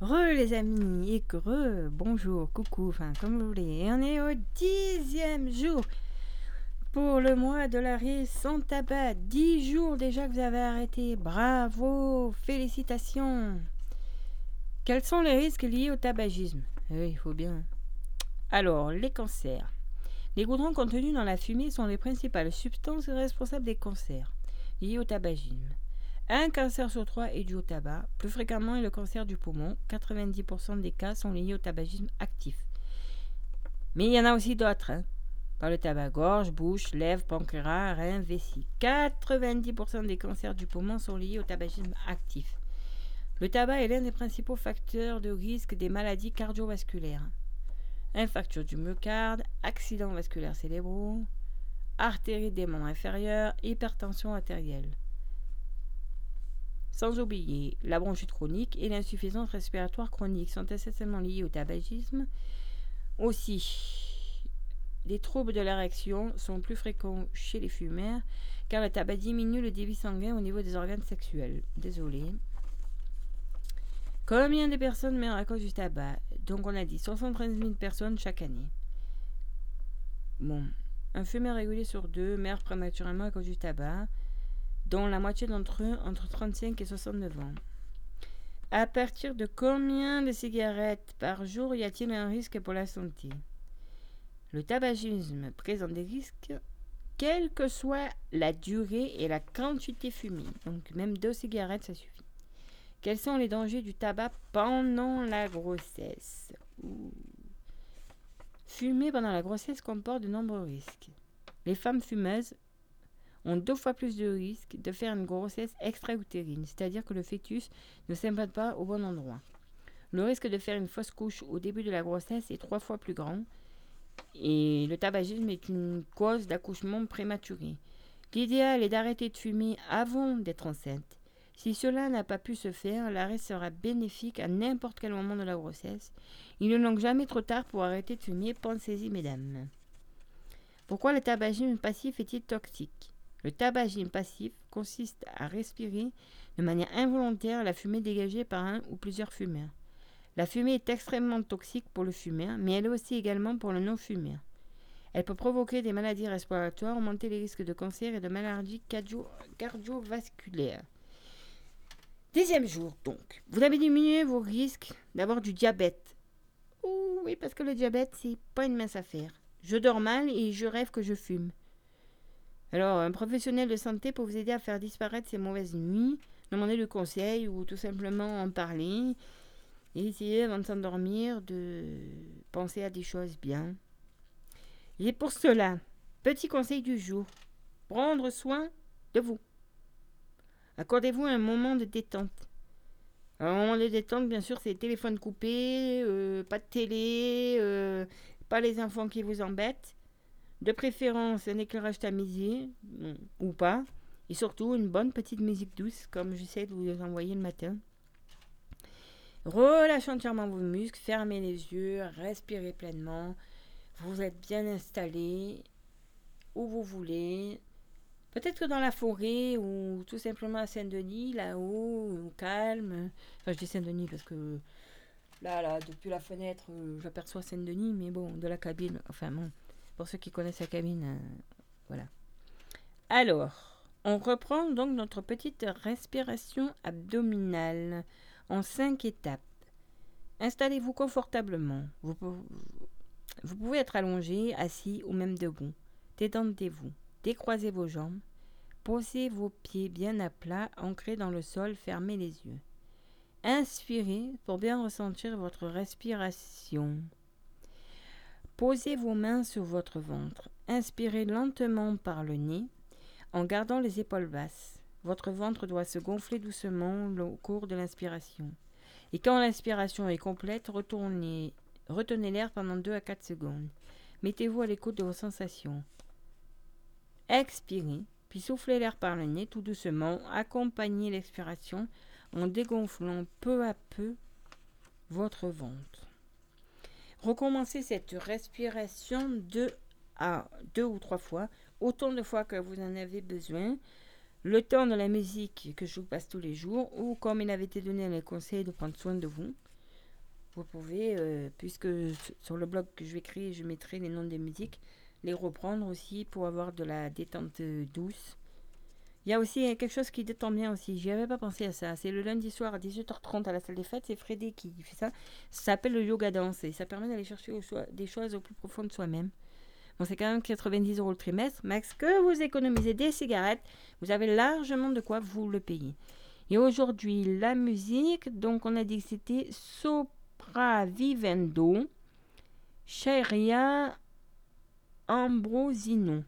Re les amis et re, bonjour, coucou, enfin comme vous voulez. Et on est au dixième jour pour le mois de l'arrêt sans tabac. Dix jours déjà que vous avez arrêté. Bravo, félicitations. Quels sont les risques liés au tabagisme? Oui, il faut bien. Alors, les cancers. Les goudrons contenus dans la fumée sont les principales substances responsables des cancers liés au tabagisme. Un cancer sur trois est dû au tabac. Plus fréquemment est le cancer du poumon. 90% des cas sont liés au tabagisme actif. Mais il y en a aussi d'autres. Hein. Par le tabac gorge, bouche, lèvres, pancréas, reins, vessie. 90% des cancers du poumon sont liés au tabagisme actif. Le tabac est l'un des principaux facteurs de risque des maladies cardiovasculaires. Infarcture du myocarde, accidents vasculaires cérébraux, artérite des membres inférieurs, hypertension artérielle. Sans oublier, la bronchite chronique et l'insuffisance respiratoire chronique sont essentiellement liées au tabagisme. Aussi, les troubles de l'érection sont plus fréquents chez les fumeurs car le tabac diminue le débit sanguin au niveau des organes sexuels. Désolé. Combien de personnes meurent à cause du tabac? Donc on a dit 73 000 personnes chaque année. Bon, un fumeur régulier sur deux meurt prématurément à cause du tabac dont la moitié d'entre eux entre 35 et 69 ans. À partir de combien de cigarettes par jour y a-t-il un risque pour la santé? Le tabagisme présente des risques quelle que soit la durée et la quantité fumée. Donc même deux cigarettes, ça suffit. Quels sont les dangers du tabac pendant la grossesse? Fumer pendant la grossesse comporte de nombreux risques. Les femmes fumeuses ont deux fois plus de risques de faire une grossesse extra-utérine, c'est-à-dire que le fœtus ne s'implante pas au bon endroit. Le risque de faire une fausse couche au début de la grossesse est trois fois plus grand et le tabagisme est une cause d'accouchement prématuré. L'idéal est d'arrêter de fumer avant d'être enceinte. Si cela n'a pas pu se faire, l'arrêt sera bénéfique à n'importe quel moment de la grossesse. Il n'est donc jamais trop tard pour arrêter de fumer, pensez-y mesdames. Pourquoi le tabagisme passif est-il toxique? Le tabagisme passif consiste à respirer de manière involontaire la fumée dégagée par un ou plusieurs fumeurs. La fumée est extrêmement toxique pour le fumeur, mais elle est aussi également pour le non-fumeur. Elle peut provoquer des maladies respiratoires, augmenter les risques de cancer et de maladies cardiovasculaires. Deuxième jour, donc. Vous avez diminué vos risques d'avoir du diabète. oui, parce que le diabète, c'est pas une mince affaire. Je dors mal et je rêve que je fume. Alors, un professionnel de santé pour vous aider à faire disparaître ces mauvaises nuits, demander le conseil ou tout simplement en parler et essayer avant de s'endormir de penser à des choses bien. Et pour cela, petit conseil du jour, prendre soin de vous. Accordez-vous un moment de détente. Un moment de détente, bien sûr, c'est téléphone coupé, euh, pas de télé, euh, pas les enfants qui vous embêtent. De préférence, un éclairage tamisé, ou pas. Et surtout, une bonne petite musique douce, comme j'essaie de vous envoyer le matin. Relâchez entièrement vos muscles, fermez les yeux, respirez pleinement. Vous êtes bien installé où vous voulez. Peut-être que dans la forêt ou tout simplement à Saint-Denis, là-haut, au calme. Enfin, je dis Saint-Denis parce que là, là, depuis la fenêtre, euh, j'aperçois Saint-Denis, mais bon, de la cabine, enfin bon. Pour ceux qui connaissent la cabine, euh, voilà. Alors, on reprend donc notre petite respiration abdominale en cinq étapes. Installez-vous confortablement. Vous, vous pouvez être allongé, assis ou même debout. Détendez-vous. Décroisez vos jambes. Posez vos pieds bien à plat, ancrés dans le sol, fermez les yeux. Inspirez pour bien ressentir votre respiration. Posez vos mains sur votre ventre. Inspirez lentement par le nez en gardant les épaules basses. Votre ventre doit se gonfler doucement au cours de l'inspiration. Et quand l'inspiration est complète, retenez l'air pendant 2 à 4 secondes. Mettez-vous à l'écoute de vos sensations. Expirez, puis soufflez l'air par le nez tout doucement. Accompagnez l'expiration en dégonflant peu à peu votre ventre. Recommencez cette respiration deux à deux ou trois fois, autant de fois que vous en avez besoin. Le temps de la musique que je vous passe tous les jours, ou comme il avait été donné les conseils de prendre soin de vous. vous pouvez, euh, puisque sur le blog que je vais créer, je mettrai les noms des musiques, les reprendre aussi pour avoir de la détente euh, douce. Il y a aussi quelque chose qui détend bien aussi. J'y avais pas pensé à ça. C'est le lundi soir à 18h30 à la salle des fêtes. C'est Freddy qui fait ça. Ça s'appelle le yoga danse ça permet d'aller chercher des choses au plus profond de soi-même. Bon, c'est quand même 90 euros le trimestre. Max, que vous économisez des cigarettes, vous avez largement de quoi vous le payer. Et aujourd'hui, la musique, donc on a dit que c'était Sopravvivendo, Cheria Ambrosino.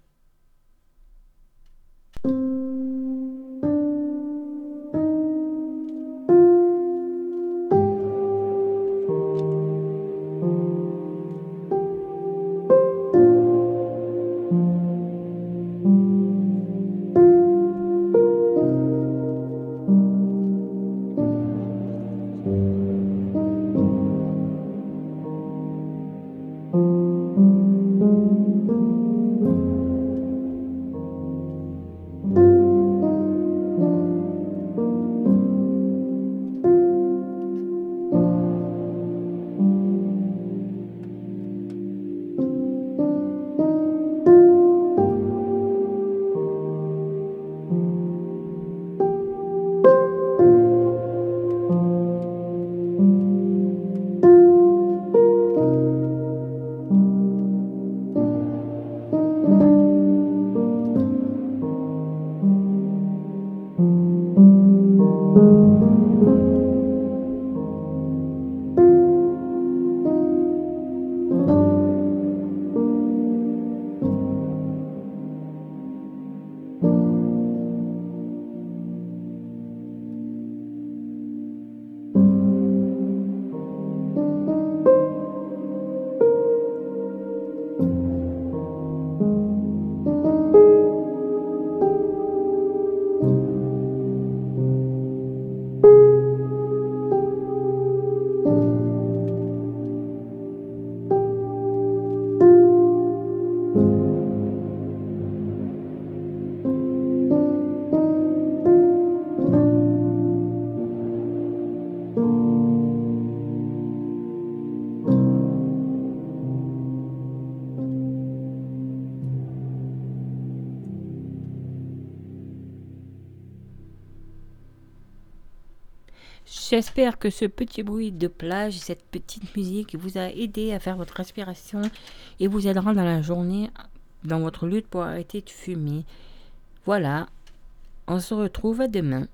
J'espère que ce petit bruit de plage, cette petite musique vous a aidé à faire votre respiration et vous aidera dans la journée dans votre lutte pour arrêter de fumer. Voilà, on se retrouve demain.